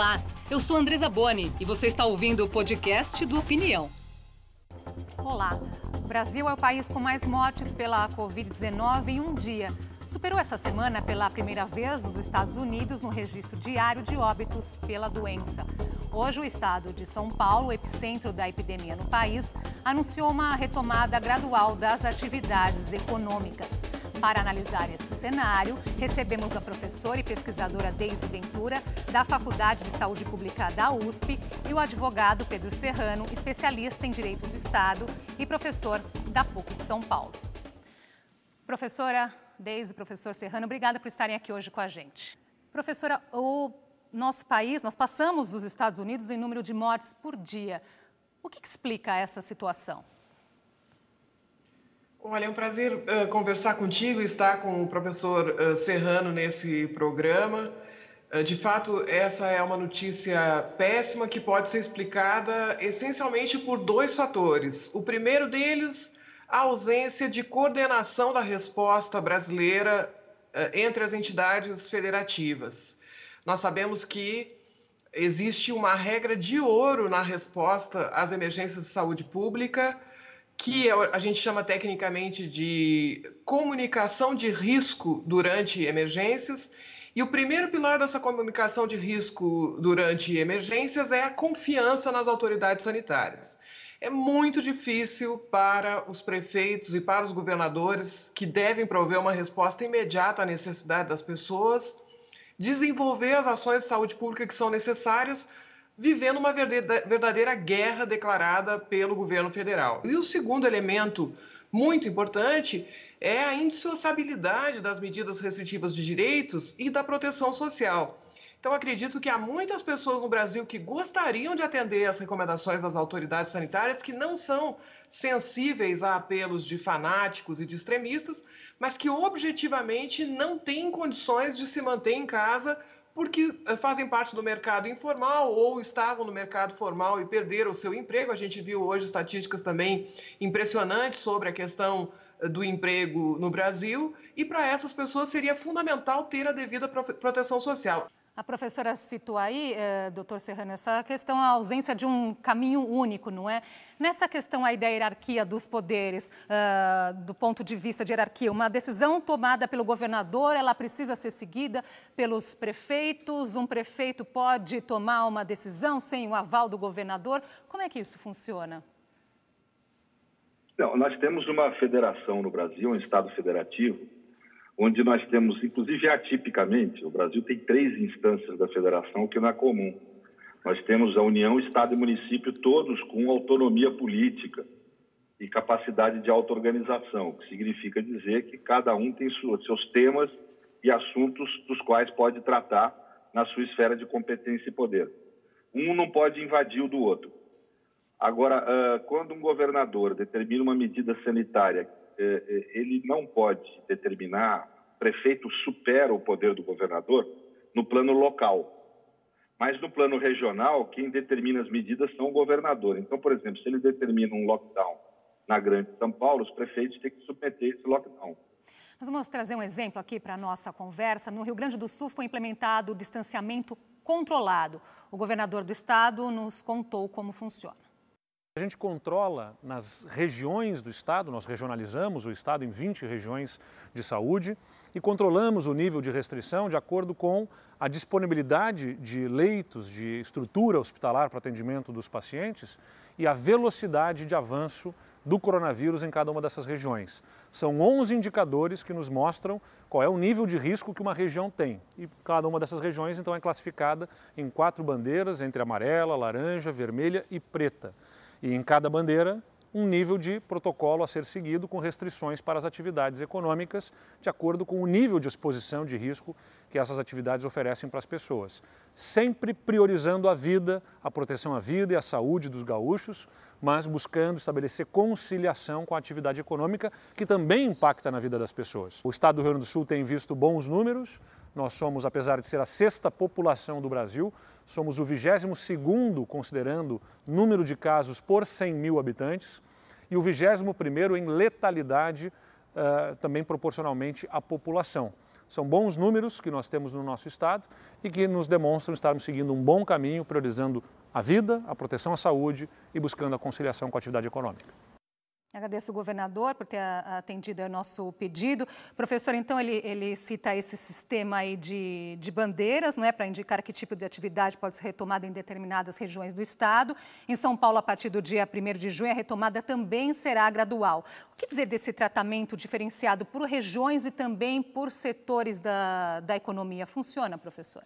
Olá, eu sou Andresa Boni e você está ouvindo o podcast do Opinião. Olá, o Brasil é o país com mais mortes pela Covid-19 em um dia. Superou essa semana pela primeira vez os Estados Unidos no registro diário de óbitos pela doença. Hoje, o estado de São Paulo, epicentro da epidemia no país, anunciou uma retomada gradual das atividades econômicas. Para analisar esse cenário, recebemos a professora e pesquisadora Deise Ventura, da Faculdade de Saúde Pública da USP, e o advogado Pedro Serrano, especialista em Direito do Estado e professor da PUC de São Paulo. Professora Deise, professor Serrano, obrigada por estarem aqui hoje com a gente. Professora, o nosso país, nós passamos os Estados Unidos em número de mortes por dia. O que, que explica essa situação? Olha, é um prazer uh, conversar contigo, estar com o professor uh, Serrano nesse programa. Uh, de fato, essa é uma notícia péssima que pode ser explicada essencialmente por dois fatores. O primeiro deles, a ausência de coordenação da resposta brasileira entre as entidades federativas. Nós sabemos que existe uma regra de ouro na resposta às emergências de saúde pública, que é a gente chama tecnicamente de comunicação de risco durante emergências. E o primeiro pilar dessa comunicação de risco durante emergências é a confiança nas autoridades sanitárias. É muito difícil para os prefeitos e para os governadores, que devem prover uma resposta imediata à necessidade das pessoas, desenvolver as ações de saúde pública que são necessárias, vivendo uma verdadeira guerra declarada pelo governo federal. E o segundo elemento muito importante é a indissociabilidade das medidas restritivas de direitos e da proteção social. Então, acredito que há muitas pessoas no Brasil que gostariam de atender as recomendações das autoridades sanitárias que não são sensíveis a apelos de fanáticos e de extremistas, mas que objetivamente não têm condições de se manter em casa porque eh, fazem parte do mercado informal ou estavam no mercado formal e perderam o seu emprego. A gente viu hoje estatísticas também impressionantes sobre a questão eh, do emprego no Brasil, e para essas pessoas seria fundamental ter a devida proteção social. A professora citou aí, eh, doutor Serrano, essa questão, a ausência de um caminho único, não é? Nessa questão aí da hierarquia dos poderes, uh, do ponto de vista de hierarquia, uma decisão tomada pelo governador, ela precisa ser seguida pelos prefeitos? Um prefeito pode tomar uma decisão sem o aval do governador? Como é que isso funciona? Não, nós temos uma federação no Brasil, um Estado federativo, onde nós temos, inclusive atipicamente, o Brasil tem três instâncias da federação, que não é comum. Nós temos a União, Estado e Município, todos com autonomia política e capacidade de auto-organização, o que significa dizer que cada um tem seus temas e assuntos dos quais pode tratar na sua esfera de competência e poder. Um não pode invadir o do outro. Agora, quando um governador determina uma medida sanitária ele não pode determinar, prefeito supera o poder do governador no plano local. Mas no plano regional, quem determina as medidas são o governador. Então, por exemplo, se ele determina um lockdown na Grande São Paulo, os prefeitos têm que submeter esse lockdown. Nós vamos trazer um exemplo aqui para a nossa conversa. No Rio Grande do Sul foi implementado o distanciamento controlado. O governador do estado nos contou como funciona. A gente controla nas regiões do estado, nós regionalizamos o estado em 20 regiões de saúde e controlamos o nível de restrição de acordo com a disponibilidade de leitos, de estrutura hospitalar para atendimento dos pacientes e a velocidade de avanço do coronavírus em cada uma dessas regiões. São 11 indicadores que nos mostram qual é o nível de risco que uma região tem. E cada uma dessas regiões, então, é classificada em quatro bandeiras, entre amarela, laranja, vermelha e preta e em cada bandeira um nível de protocolo a ser seguido com restrições para as atividades econômicas, de acordo com o nível de exposição de risco que essas atividades oferecem para as pessoas. Sempre priorizando a vida, a proteção à vida e à saúde dos gaúchos, mas buscando estabelecer conciliação com a atividade econômica, que também impacta na vida das pessoas. O Estado do Rio Grande do Sul tem visto bons números, nós somos, apesar de ser a sexta população do Brasil, somos o 22º considerando número de casos por 100 mil habitantes e o 21º em letalidade uh, também proporcionalmente à população. São bons números que nós temos no nosso estado e que nos demonstram estarmos seguindo um bom caminho, priorizando a vida, a proteção à saúde e buscando a conciliação com a atividade econômica. Agradeço o governador por ter atendido ao nosso pedido. Professor, então, ele, ele cita esse sistema aí de, de bandeiras, não é, para indicar que tipo de atividade pode ser retomada em determinadas regiões do estado. Em São Paulo, a partir do dia 1 de junho, a retomada também será gradual. O que dizer desse tratamento diferenciado por regiões e também por setores da, da economia? Funciona, professor?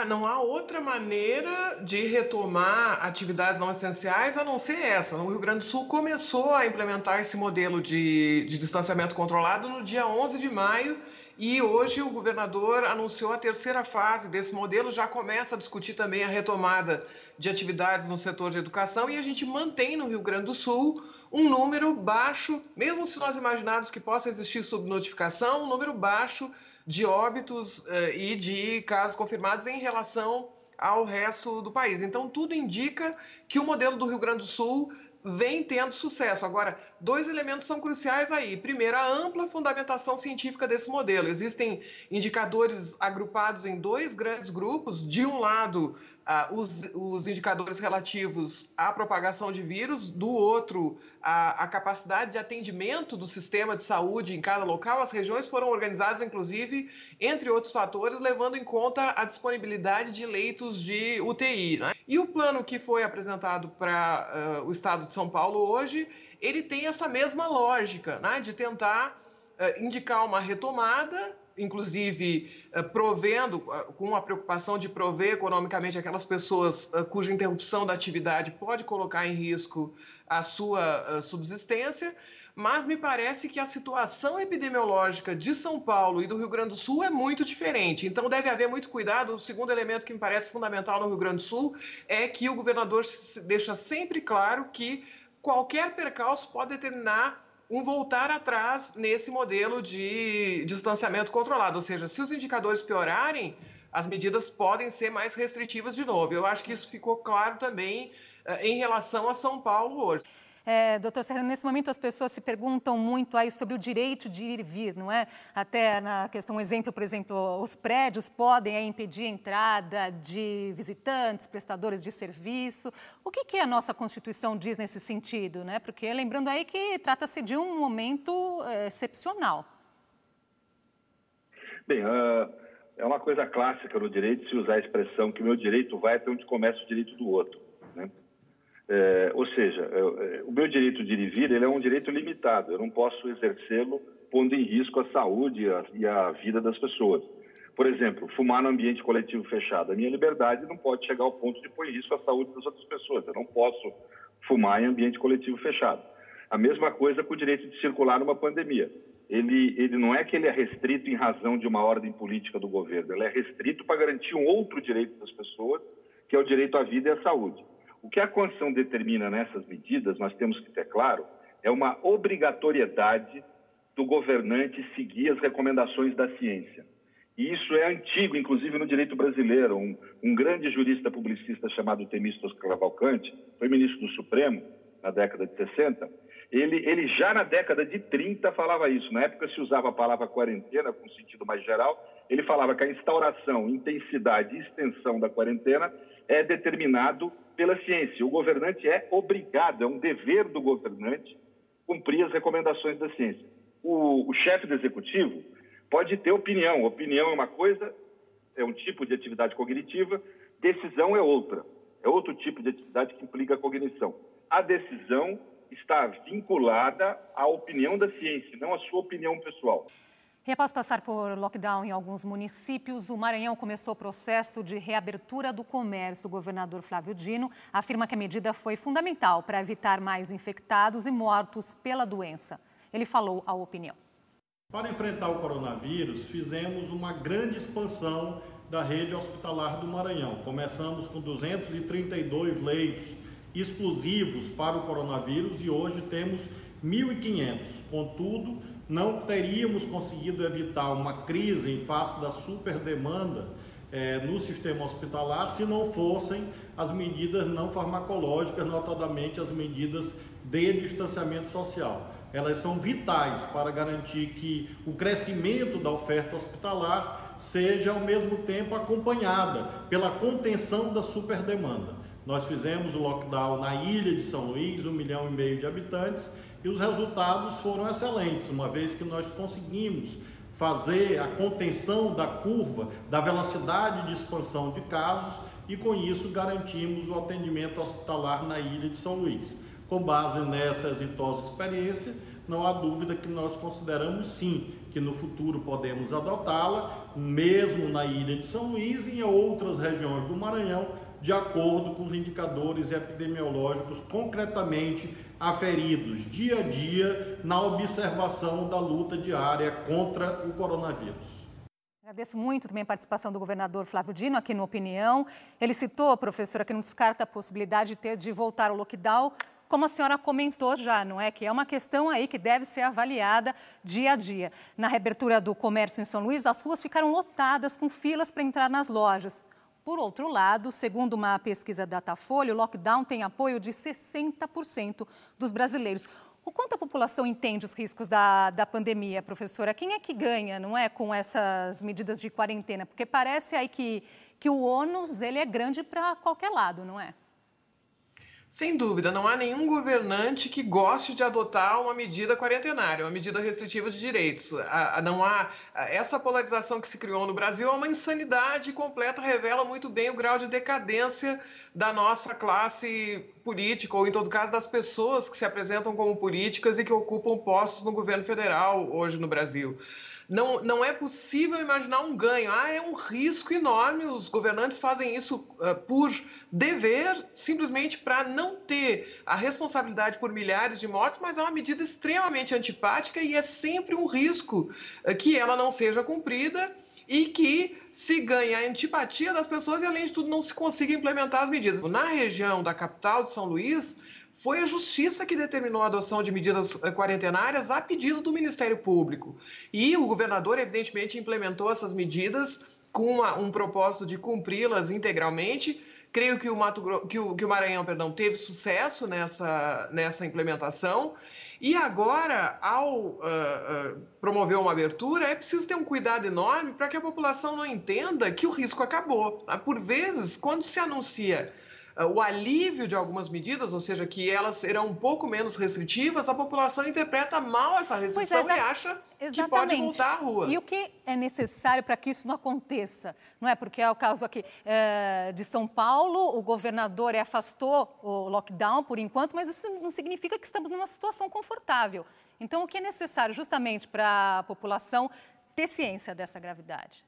Ah, não há outra maneira de retomar atividades não essenciais a não ser essa. O Rio Grande do Sul começou a implementar esse modelo de, de distanciamento controlado no dia 11 de maio e hoje o governador anunciou a terceira fase desse modelo, já começa a discutir também a retomada de atividades no setor de educação e a gente mantém no Rio Grande do Sul um número baixo, mesmo se nós imaginarmos que possa existir subnotificação, um número baixo de óbitos eh, e de casos confirmados em relação ao resto do país. Então, tudo indica que o modelo do Rio Grande do Sul vem tendo sucesso. Agora, dois elementos são cruciais aí. Primeiro, a ampla fundamentação científica desse modelo. Existem indicadores agrupados em dois grandes grupos. De um lado, uh, os, os, indicadores relativos à propagação de vírus, do outro, a, a, capacidade de atendimento do sistema de saúde em cada local. As regiões foram organizadas, inclusive, entre outros fatores, levando em conta a disponibilidade de leitos de UTI. Né? E o plano que foi apresentado para uh, o estado de São Paulo hoje, ele tem essa mesma lógica, né? de tentar uh, indicar uma retomada inclusive eh, provendo, eh, com a preocupação de prover economicamente aquelas pessoas eh, cuja interrupção da atividade pode colocar em risco a sua subsistência, mas me parece que a situação epidemiológica de São Paulo e do Rio Grande do Sul é muito diferente. Então deve haver muito cuidado. O segundo elemento que me parece fundamental no Rio Grande do Sul é que o governador deixa sempre claro que qualquer percalço pode determinar um voltar atrás nesse modelo de distanciamento controlado. Ou seja, se os indicadores piorarem, as medidas podem ser mais restritivas de novo. Eu acho que isso ficou claro também uh, em relação a São Paulo hoje. É, doutor Serrano, nesse momento as pessoas se perguntam muito aí sobre o direito de ir e vir, não é? Até na questão, um exemplo, por exemplo, os prédios podem impedir a entrada de visitantes, prestadores de serviço. O que, que a nossa Constituição diz nesse sentido, né? Porque lembrando aí que trata-se de um momento é, excepcional. Bem, uh, é uma coisa clássica no direito se usar a expressão que meu direito vai até onde começa o direito do outro. Né? É, ou seja, é, é, o meu direito de ir e vir ele é um direito limitado. Eu não posso exercê-lo pondo em risco a saúde e a, e a, vida das pessoas. Por exemplo, fumar no ambiente coletivo fechado. A minha liberdade não pode chegar ao ponto de pôr em risco a saúde das outras pessoas. Eu não posso fumar em ambiente coletivo fechado. A mesma coisa com o direito de circular numa pandemia. Ele, ele não é que ele é restrito em razão de uma ordem política do governo. Ele é restrito para garantir um outro direito das pessoas, que é o direito à vida e à saúde. O que a Constituição determina nessas medidas, nós temos que ter claro, é uma obrigatoriedade do governante seguir as recomendações da ciência. E isso é antigo, inclusive no direito brasileiro. Um, um grande jurista publicista chamado Temístos Cavalcante, foi ministro do Supremo na década de 60, ele, ele já na década de 30 falava isso. Na época se usava a palavra quarentena com sentido mais geral. Ele falava que a instauração, intensidade e extensão da quarentena é determinado pela ciência. O governante é obrigado, é um dever do governante cumprir as recomendações da ciência. O, o chefe do executivo pode ter opinião. Opinião é uma coisa, é um tipo de atividade cognitiva, decisão é outra. É outro tipo de atividade que implica cognição. A decisão está vinculada à opinião da ciência, não à sua opinião pessoal. E após passar por lockdown em alguns municípios, o Maranhão começou o processo de reabertura do comércio. O governador Flávio Dino afirma que a medida foi fundamental para evitar mais infectados e mortos pela doença. Ele falou a opinião. Para enfrentar o coronavírus, fizemos uma grande expansão da rede hospitalar do Maranhão. Começamos com 232 leitos exclusivos para o coronavírus e hoje temos 1.500. Contudo, não teríamos conseguido evitar uma crise em face da superdemanda é, no sistema hospitalar se não fossem as medidas não farmacológicas, notadamente as medidas de distanciamento social. elas são vitais para garantir que o crescimento da oferta hospitalar seja ao mesmo tempo acompanhada pela contenção da superdemanda. Nós fizemos o lockdown na ilha de São Luís, um milhão e meio de habitantes, e os resultados foram excelentes, uma vez que nós conseguimos fazer a contenção da curva, da velocidade de expansão de casos e com isso garantimos o atendimento hospitalar na ilha de São Luís. Com base nessa exitosa experiência, não há dúvida que nós consideramos sim que no futuro podemos adotá-la, mesmo na ilha de São Luís e em outras regiões do Maranhão, de acordo com os indicadores epidemiológicos concretamente aferidos dia a dia na observação da luta diária contra o coronavírus. Agradeço muito também a participação do governador Flávio Dino aqui no Opinião. Ele citou, professora, que não descarta a possibilidade de ter de voltar ao lockdown, como a senhora comentou já, não é? Que é uma questão aí que deve ser avaliada dia a dia. Na reabertura do comércio em São Luís, as ruas ficaram lotadas com filas para entrar nas lojas. Por outro lado, segundo uma pesquisa Datafolha, o lockdown tem apoio de 60% dos brasileiros. O quanto a população entende os riscos da, da pandemia, professora? Quem é que ganha, não é, com essas medidas de quarentena? Porque parece aí que, que o ônus ele é grande para qualquer lado, não é? Sem dúvida, não há nenhum governante que goste de adotar uma medida quarentenária, uma medida restritiva de direitos. Não há essa polarização que se criou no Brasil é uma insanidade completa, revela muito bem o grau de decadência da nossa classe política, ou em todo caso das pessoas que se apresentam como políticas e que ocupam postos no governo federal hoje no Brasil não, não é possível imaginar um ganho. Ah, é um risco enorme. Os governantes fazem isso uh, por dever, simplesmente para não ter a responsabilidade por milhares de mortes, mas é uma medida extremamente antipática e é sempre um risco uh, que ela não seja cumprida e que se ganhe a antipatia das pessoas e, além de tudo, não se consiga implementar as medidas. Na região da capital de São Luís, foi a Justiça que determinou a adoção de medidas eh, quarentenárias a pedido do Ministério Público. E o governador, evidentemente, implementou essas medidas com uma, um propósito de cumpri-las integralmente. Creio que o, Mato, que o, que o Maranhão perdão, teve sucesso nessa, nessa implementação. E agora, ao uh, uh, promover uma abertura, é preciso ter um cuidado enorme para que a população não entenda que o risco acabou. Por vezes, quando se anuncia o alívio de algumas medidas, ou seja, que elas serão um pouco menos restritivas, a população interpreta mal essa restrição é, e acha exatamente. que pode voltar à rua. E o que é necessário para que isso não aconteça? Não é porque é o caso aqui é, de São Paulo, o governador afastou o lockdown por enquanto, mas isso não significa que estamos numa situação confortável. Então, o que é necessário justamente para a população ter ciência dessa gravidade?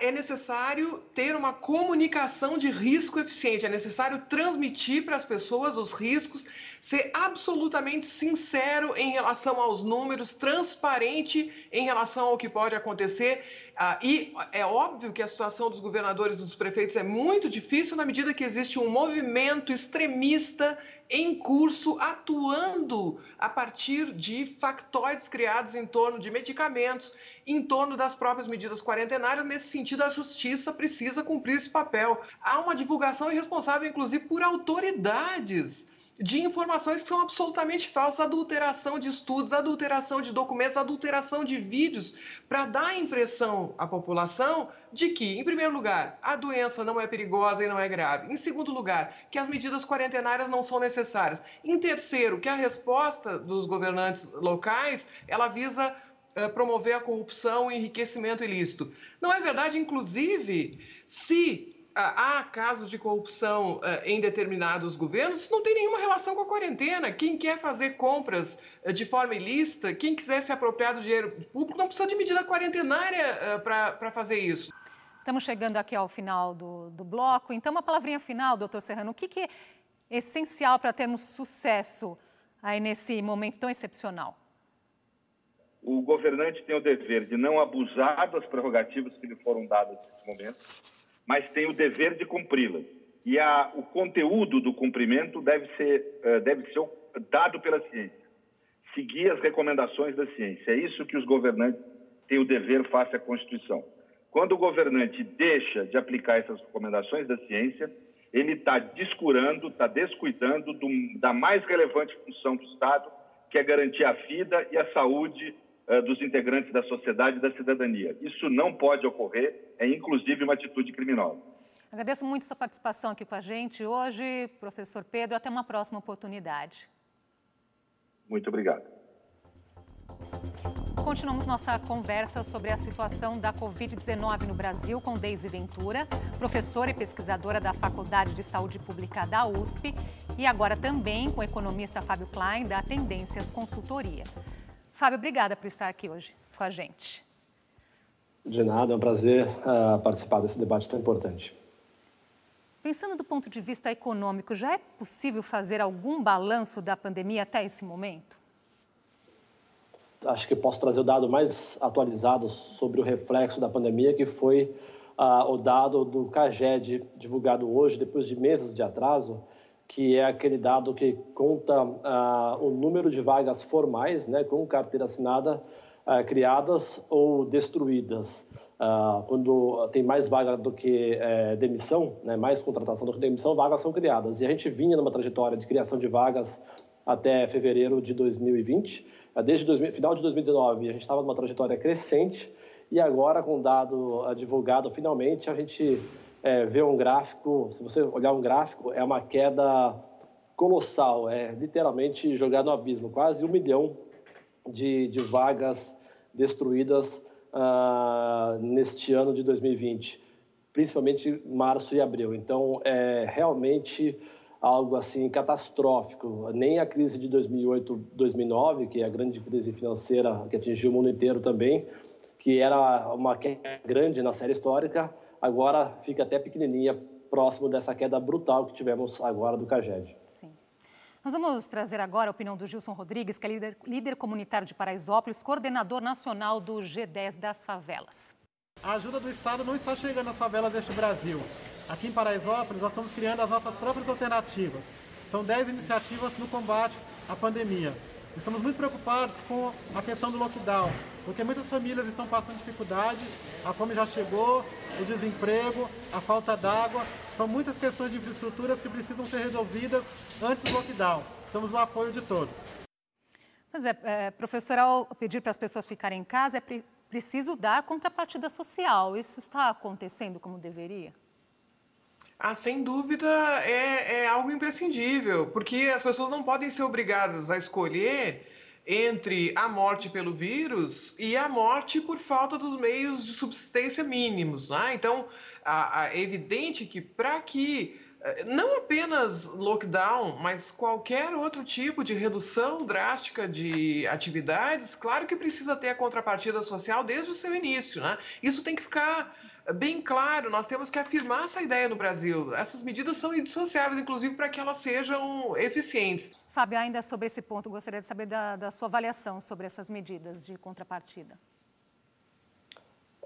É necessário ter uma comunicação de risco eficiente, é necessário transmitir para as pessoas os riscos, ser absolutamente sincero em relação aos números, transparente em relação ao que pode acontecer. Ah, e é óbvio que a situação dos governadores e dos prefeitos é muito difícil na medida que existe um movimento extremista em curso, atuando a partir de factoides criados em torno de medicamentos, em torno das próprias medidas quarentenárias. Nesse sentido, a justiça precisa cumprir esse papel. Há uma divulgação irresponsável, inclusive, por autoridades de informações que são absolutamente falsas, adulteração de estudos, adulteração de documentos, adulteração de vídeos, para dar a impressão à população de que, em primeiro lugar, a doença não é perigosa e não é grave. Em segundo lugar, que as medidas quarentenárias não são necessárias. Em terceiro, que a resposta dos governantes locais, ela visa uh, promover a corrupção e enriquecimento ilícito. Não é verdade, inclusive, se há casos de corrupção uh, em determinados governos, isso não tem nenhuma relação com a quarentena. Quem quer fazer compras uh, de forma ilícita, quem quiser se apropriar do dinheiro público, não precisa de medida quarentenária para fazer isso. Estamos chegando aqui ao final do, do bloco. Então, uma palavrinha final, doutor Serrano. O que, que é essencial para termos sucesso aí nesse momento tão excepcional? O governante tem o dever de não abusar das prerrogativas que lhe foram dadas nesse momento mas tem o dever de cumpri-las. E a, o conteúdo do cumprimento deve ser, uh, deve ser dado pela ciência. Seguir as recomendações da ciência. É isso que os governantes têm o dever face à Constituição. Quando o governante deixa de aplicar essas recomendações da ciência, ele está descurando, está descuidando do, da mais relevante função do Estado, que é garantir a vida e a saúde uh, dos integrantes da sociedade e da cidadania. Isso não pode ocorrer, é inclusive uma atitude criminosa. Agradeço muito sua participação aqui com a gente hoje, professor Pedro. Até uma próxima oportunidade. Muito obrigado. Continuamos nossa conversa sobre a situação da Covid-19 no Brasil com Deise Ventura, professora e pesquisadora da Faculdade de Saúde Pública da USP, e agora também com o economista Fábio Klein, da Tendências Consultoria. Fábio, obrigada por estar aqui hoje com a gente. De nada, é um prazer uh, participar desse debate tão importante. Pensando do ponto de vista econômico, já é possível fazer algum balanço da pandemia até esse momento? acho que posso trazer o dado mais atualizado sobre o reflexo da pandemia, que foi ah, o dado do CAGED divulgado hoje, depois de meses de atraso, que é aquele dado que conta ah, o número de vagas formais, né, com carteira assinada, ah, criadas ou destruídas. quando tem mais vaga do que é, demissão, né, mais contratação do que demissão, vagas são criadas. E a gente vinha numa trajetória de criação de vagas até fevereiro de 2020, Desde o final de 2019, a gente estava numa trajetória crescente e agora, com o dado ah, divulgado finalmente, a gente é, vê um gráfico. Se você olhar um gráfico, é uma queda colossal, é literalmente jogar no abismo quase um milhão de, de vagas destruídas uh, neste ano de 2020, principalmente março e abril. Então, é realmente algo assim catastrófico. Nem a crise de 2008, 2009, que é a grande crise financeira que atingiu o mundo inteiro também, que era uma queda grande na série histórica, agora fica até pequenininha, próximo dessa queda brutal que tivemos agora do Caged. Nós vamos trazer agora a opinião do Gilson Rodrigues, que é líder, líder comunitário de Paraisópolis, coordenador nacional do G10 das favelas. A ajuda do Estado não está chegando às favelas deste Brasil. Aqui em Paraisópolis, nós estamos criando as nossas próprias alternativas. São 10 iniciativas no combate à pandemia. Estamos muito preocupados com a questão do lockdown, porque muitas famílias estão passando dificuldade, a fome já chegou, o desemprego, a falta d'água. São muitas questões de infraestruturas que precisam ser resolvidas antes do lockdown. Estamos no apoio de todos. Pois é, é professor, ao pedir para as pessoas ficarem em casa, é preciso dar contrapartida social. Isso está acontecendo como deveria? Ah, sem dúvida é, é algo imprescindível, porque as pessoas não podem ser obrigadas a escolher entre a morte pelo vírus e a morte por falta dos meios de subsistência mínimos. Né? Então, a, a, é evidente que para que eh, não apenas lockdown, mas qualquer outro tipo de redução drástica de atividades, claro que precisa ter a contrapartida social desde o seu início. Né? Isso tem que ficar bem claro, nós temos que afirmar essa ideia no Brasil. Essas medidas são indissociáveis, inclusive, para que elas sejam eficientes. Fábio, ainda sobre esse ponto, gostaria de saber da, da sua avaliação sobre essas medidas de contrapartida.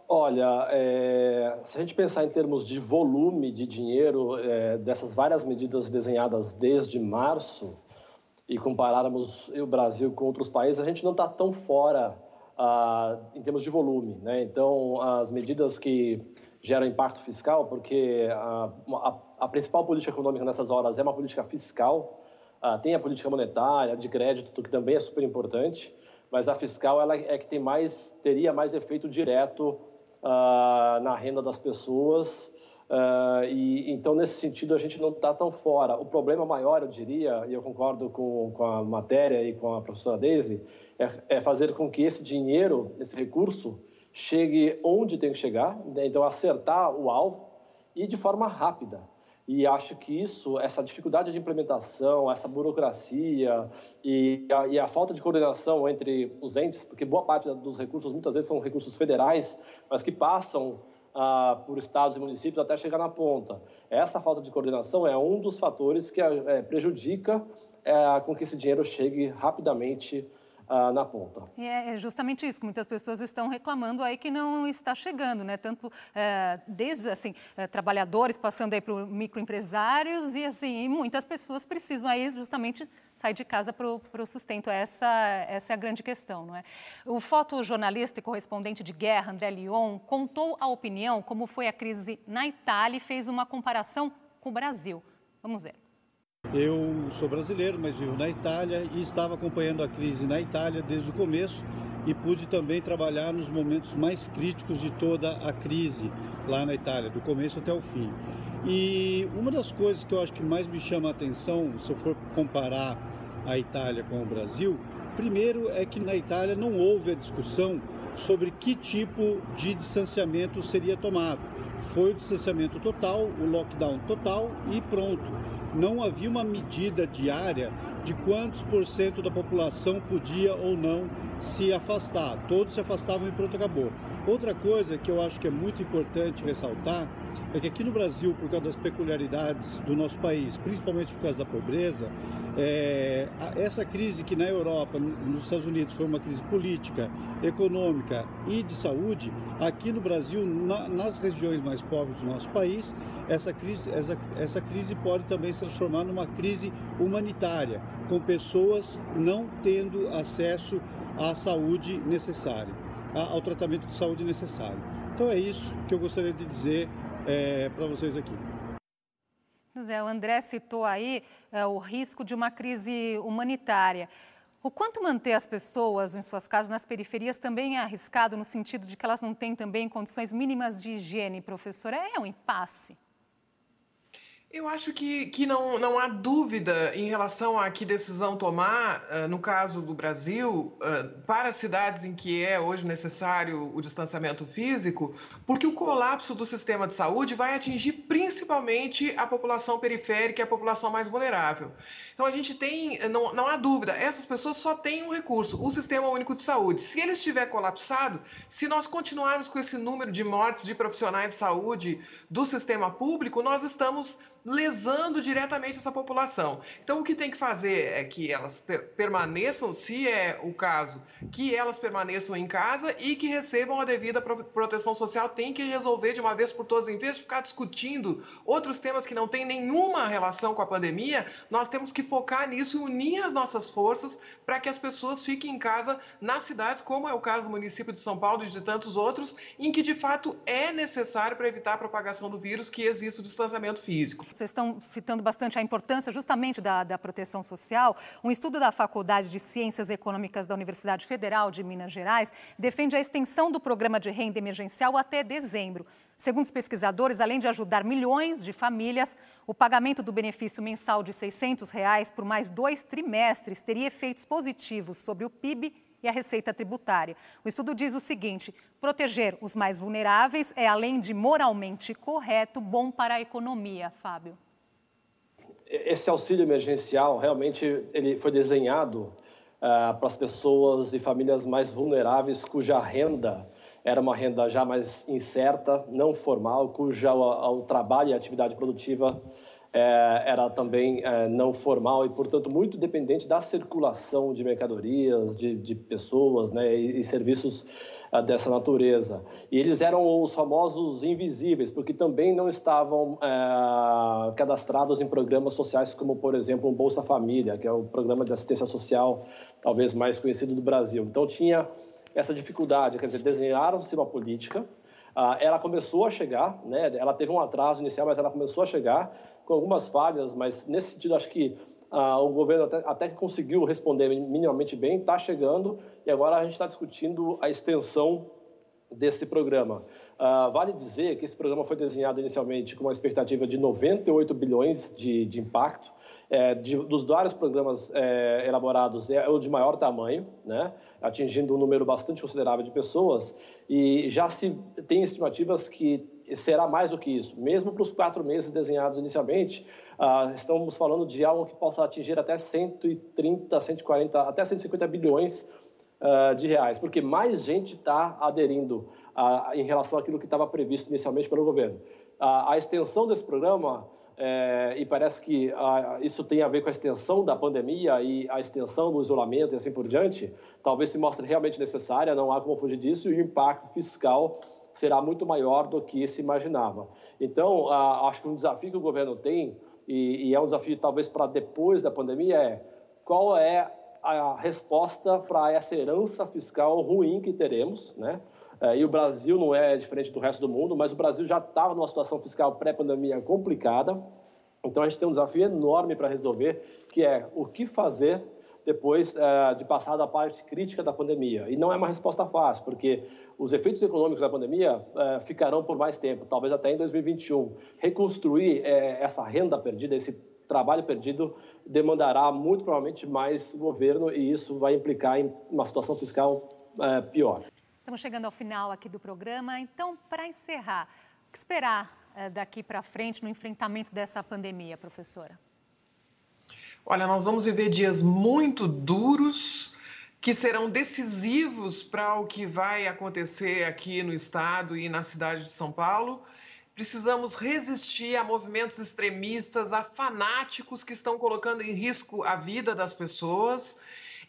Olha, é, se a gente pensar em termos de volume de dinheiro é, dessas várias medidas desenhadas desde março e compararmos o Brasil com outros países, a gente não está tão fora ah, em termos de volume. Né? Então, as medidas que geram impacto fiscal, porque a, a, a principal política econômica nessas horas é uma política fiscal, ah, tem a política monetária, de crédito, que também é super importante, mas a fiscal ela é que tem mais, teria mais efeito direto ah, na renda das pessoas. Uh, e então nesse sentido a gente não está tão fora. O problema maior, eu diria, e eu concordo com, com a matéria e com a professora Daisy, é, é, fazer com que esse dinheiro, esse recurso, chegue onde tem que chegar, né? então acertar o alvo e de forma rápida. E acho que isso, essa dificuldade de implementação, essa burocracia e a, e a, falta de coordenação entre os entes, porque boa parte dos recursos muitas vezes são recursos federais, mas que passam ah, por estados e municípios até chegar na ponta. Essa falta de coordenação é um dos fatores que é, prejudica é, com que esse dinheiro chegue rapidamente ah, na ponta. É, é justamente isso que muitas pessoas estão reclamando aí que não está chegando, né? Tanto é, desde assim é, trabalhadores passando aí para microempresários e assim muitas pessoas precisam aí justamente sair de casa para o sustento. Essa, essa é a grande questão, não é? O fotojornalista e correspondente de guerra André Lyon contou a opinião como foi a crise na Itália e fez uma comparação com o Brasil. Vamos ver. Eu sou brasileiro, mas vivo na Itália e estava acompanhando a crise na Itália desde o começo e pude também trabalhar nos momentos mais críticos de toda a crise lá na Itália, do começo até o fim. E uma das coisas que eu acho que mais me chama a atenção, se eu for comparar a Itália com o Brasil, primeiro é que na Itália não houve a discussão sobre que tipo de distanciamento seria tomado. Foi o distanciamento total, o lockdown total e pronto. Não havia uma medida diária de quantos por cento da população podia ou não se afastar. Todos se afastavam e pronto, acabou. Outra coisa que eu acho que é muito importante ressaltar é que aqui no Brasil, por causa das peculiaridades do nosso país, principalmente por causa da pobreza, é, essa crise que na Europa, nos Estados Unidos, foi uma crise política, econômica e de saúde, aqui no Brasil, na, nas regiões mais pobres do nosso país, essa crise, essa, essa crise pode também se transformar numa crise humanitária, com pessoas não tendo acesso à saúde necessária, ao tratamento de saúde necessário. Então é isso que eu gostaria de dizer é, para vocês aqui. Zé, o André citou aí é, o risco de uma crise humanitária. O quanto manter as pessoas em suas casas nas periferias também é arriscado no sentido de que elas não têm também condições mínimas de higiene, professor? É um impasse. Eu acho que, que não, não há dúvida em relação a que decisão tomar, uh, no caso do Brasil, uh, para cidades em que é hoje necessário o distanciamento físico, porque o colapso do sistema de saúde vai atingir principalmente a população periférica e a população mais vulnerável. Então a gente tem, não, não há dúvida, essas pessoas só têm um recurso, o Sistema Único de Saúde. Se ele estiver colapsado, se nós continuarmos com esse número de mortes de profissionais de saúde do sistema público, nós estamos lesando diretamente essa população. Então, o que tem que fazer é que elas per permaneçam, se é o caso, que elas permaneçam em casa e que recebam a devida proteção social. Tem que resolver de uma vez por todas, em vez de ficar discutindo outros temas que não têm nenhuma relação com a pandemia, nós temos que focar nisso e unir as nossas forças para que as pessoas fiquem em casa nas cidades, como é o caso do município de São Paulo e de tantos outros, em que de fato é necessário para evitar a propagação do vírus que existe o distanciamento físico. Vocês estão citando bastante a importância justamente da, da proteção social. Um estudo da Faculdade de Ciências Econômicas da Universidade Federal de Minas Gerais defende a extensão do programa de renda emergencial até dezembro. Segundo os pesquisadores, além de ajudar milhões de famílias, o pagamento do benefício mensal de 600 reais por mais dois trimestres teria efeitos positivos sobre o PIB e a receita tributária. O estudo diz o seguinte: proteger os mais vulneráveis é, além de moralmente correto, bom para a economia. Fábio. Esse auxílio emergencial realmente ele foi desenhado uh, para as pessoas e famílias mais vulneráveis cuja renda era uma renda já mais incerta, não formal, cuja o, o trabalho e a atividade produtiva era também é, não formal e, portanto, muito dependente da circulação de mercadorias, de, de pessoas né, e, e serviços é, dessa natureza. E eles eram os famosos invisíveis, porque também não estavam é, cadastrados em programas sociais como, por exemplo, o Bolsa Família, que é o programa de assistência social talvez mais conhecido do Brasil. Então, tinha essa dificuldade, quer dizer, desenharam-se uma política, ah, ela começou a chegar, né? ela teve um atraso inicial, mas ela começou a chegar, com algumas falhas, mas nesse sentido acho que ah, o governo até, até, conseguiu responder minimamente bem, está chegando e agora a gente está discutindo a extensão desse programa. Ah, vale dizer que esse programa foi desenhado inicialmente com uma expectativa de 98 bilhões de, de impacto. É, de, dos vários programas é, elaborados, é o de maior tamanho, né? atingindo um número bastante considerável de pessoas, e já se tem estimativas que será mais do que isso. Mesmo para os quatro meses desenhados inicialmente, uh, estamos falando de algo que possa atingir até 130, 140, até 150 bilhões uh, de reais, porque mais gente está aderindo uh, em relação àquilo que estava previsto inicialmente pelo governo. a extensão desse programa é, e parece que isso tem a ver com a extensão da pandemia e a extensão do isolamento e assim por diante, talvez se mostre realmente necessária, não há como fugir disso, e o impacto fiscal será muito maior do que se imaginava. Então, acho que um desafio que o governo tem, e, e é um desafio talvez para depois da pandemia, é qual é a resposta para essa herança fiscal ruim que teremos, né? É, e o Brasil não é diferente do resto do mundo, mas o Brasil já estava numa situação fiscal pré-pandemia complicada. Então a gente tem um desafio enorme para resolver, que é o que fazer depois uh, de passar da parte crítica da pandemia. E não é uma resposta fácil, porque os efeitos econômicos da pandemia uh, ficarão por mais tempo, talvez até em 2021. Reconstruir uh, essa renda perdida, esse trabalho perdido, demandará muito provavelmente mais governo e isso vai implicar em uma situação fiscal pior. Estamos chegando ao final aqui do programa, então, para encerrar, o que esperar daqui para frente no enfrentamento dessa pandemia, professora? Olha, nós vamos viver dias muito duros que serão decisivos para o que vai acontecer aqui no estado e na cidade de São Paulo. Precisamos resistir a movimentos extremistas, a fanáticos que estão colocando em risco a vida das pessoas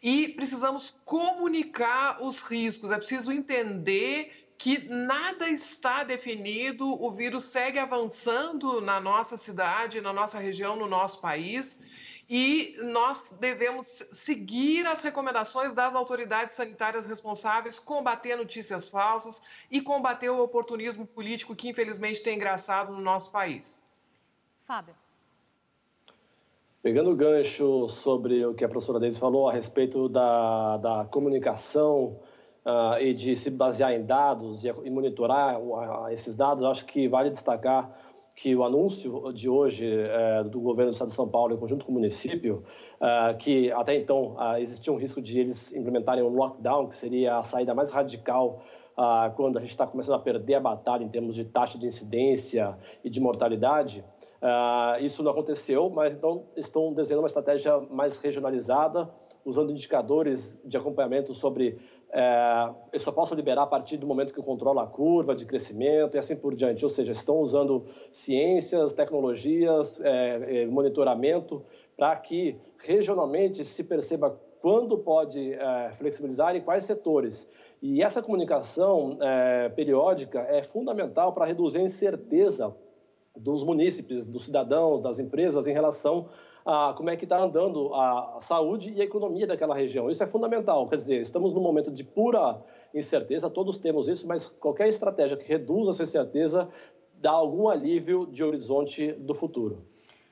e precisamos comunicar os riscos. É preciso entender que nada está definido, o vírus segue avançando na nossa cidade, na nossa região, no nosso país e nós devemos seguir as recomendações das autoridades sanitárias responsáveis, combater notícias falsas e combater o oportunismo político que infelizmente tem engraçado no nosso país. Fábio. Pegando o gancho sobre o que a professora Deise falou a respeito da, da comunicação uh, e de se basear em dados e, e monitorar uh, esses dados, acho que vale destacar que o anúncio de hoje é, do governo do Estado de São Paulo, em conjunto com o município, é, que até então é, existia um risco de eles implementarem um lockdown, que seria a saída mais radical é, quando a gente está começando a perder a batalha em termos de taxa de incidência e de mortalidade. É, isso não aconteceu, mas então estão desenhando uma estratégia mais regionalizada, usando indicadores de acompanhamento sobre é, eu só posso liberar a partir do momento que eu controlo a curva de crescimento e assim por diante. Ou seja, estão usando ciências, tecnologias, é, é, monitoramento para que regionalmente se perceba quando pode é, flexibilizar e quais setores. E essa comunicação é, periódica é fundamental para reduzir a incerteza dos munícipes, dos cidadãos, das empresas em relação a como é que está andando a saúde e a economia daquela região. Isso é fundamental. Quer dizer, estamos num momento de pura incerteza, todos temos isso, mas qualquer estratégia que reduza essa incerteza dá algum alívio de horizonte do futuro.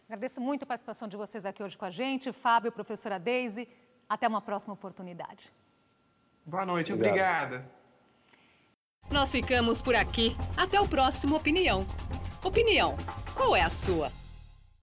Agradeço muito a participação de vocês aqui hoje com a gente. Fábio, professora Deise, até uma próxima oportunidade. Boa noite, Obrigado. obrigada. Nós ficamos por aqui. Até o próximo Opinião. Opinião, qual é a sua?